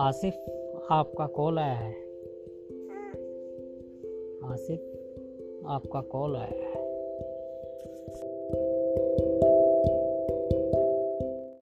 आसिफ आपका कॉल आया है। आसिफ आपका कॉल आया है।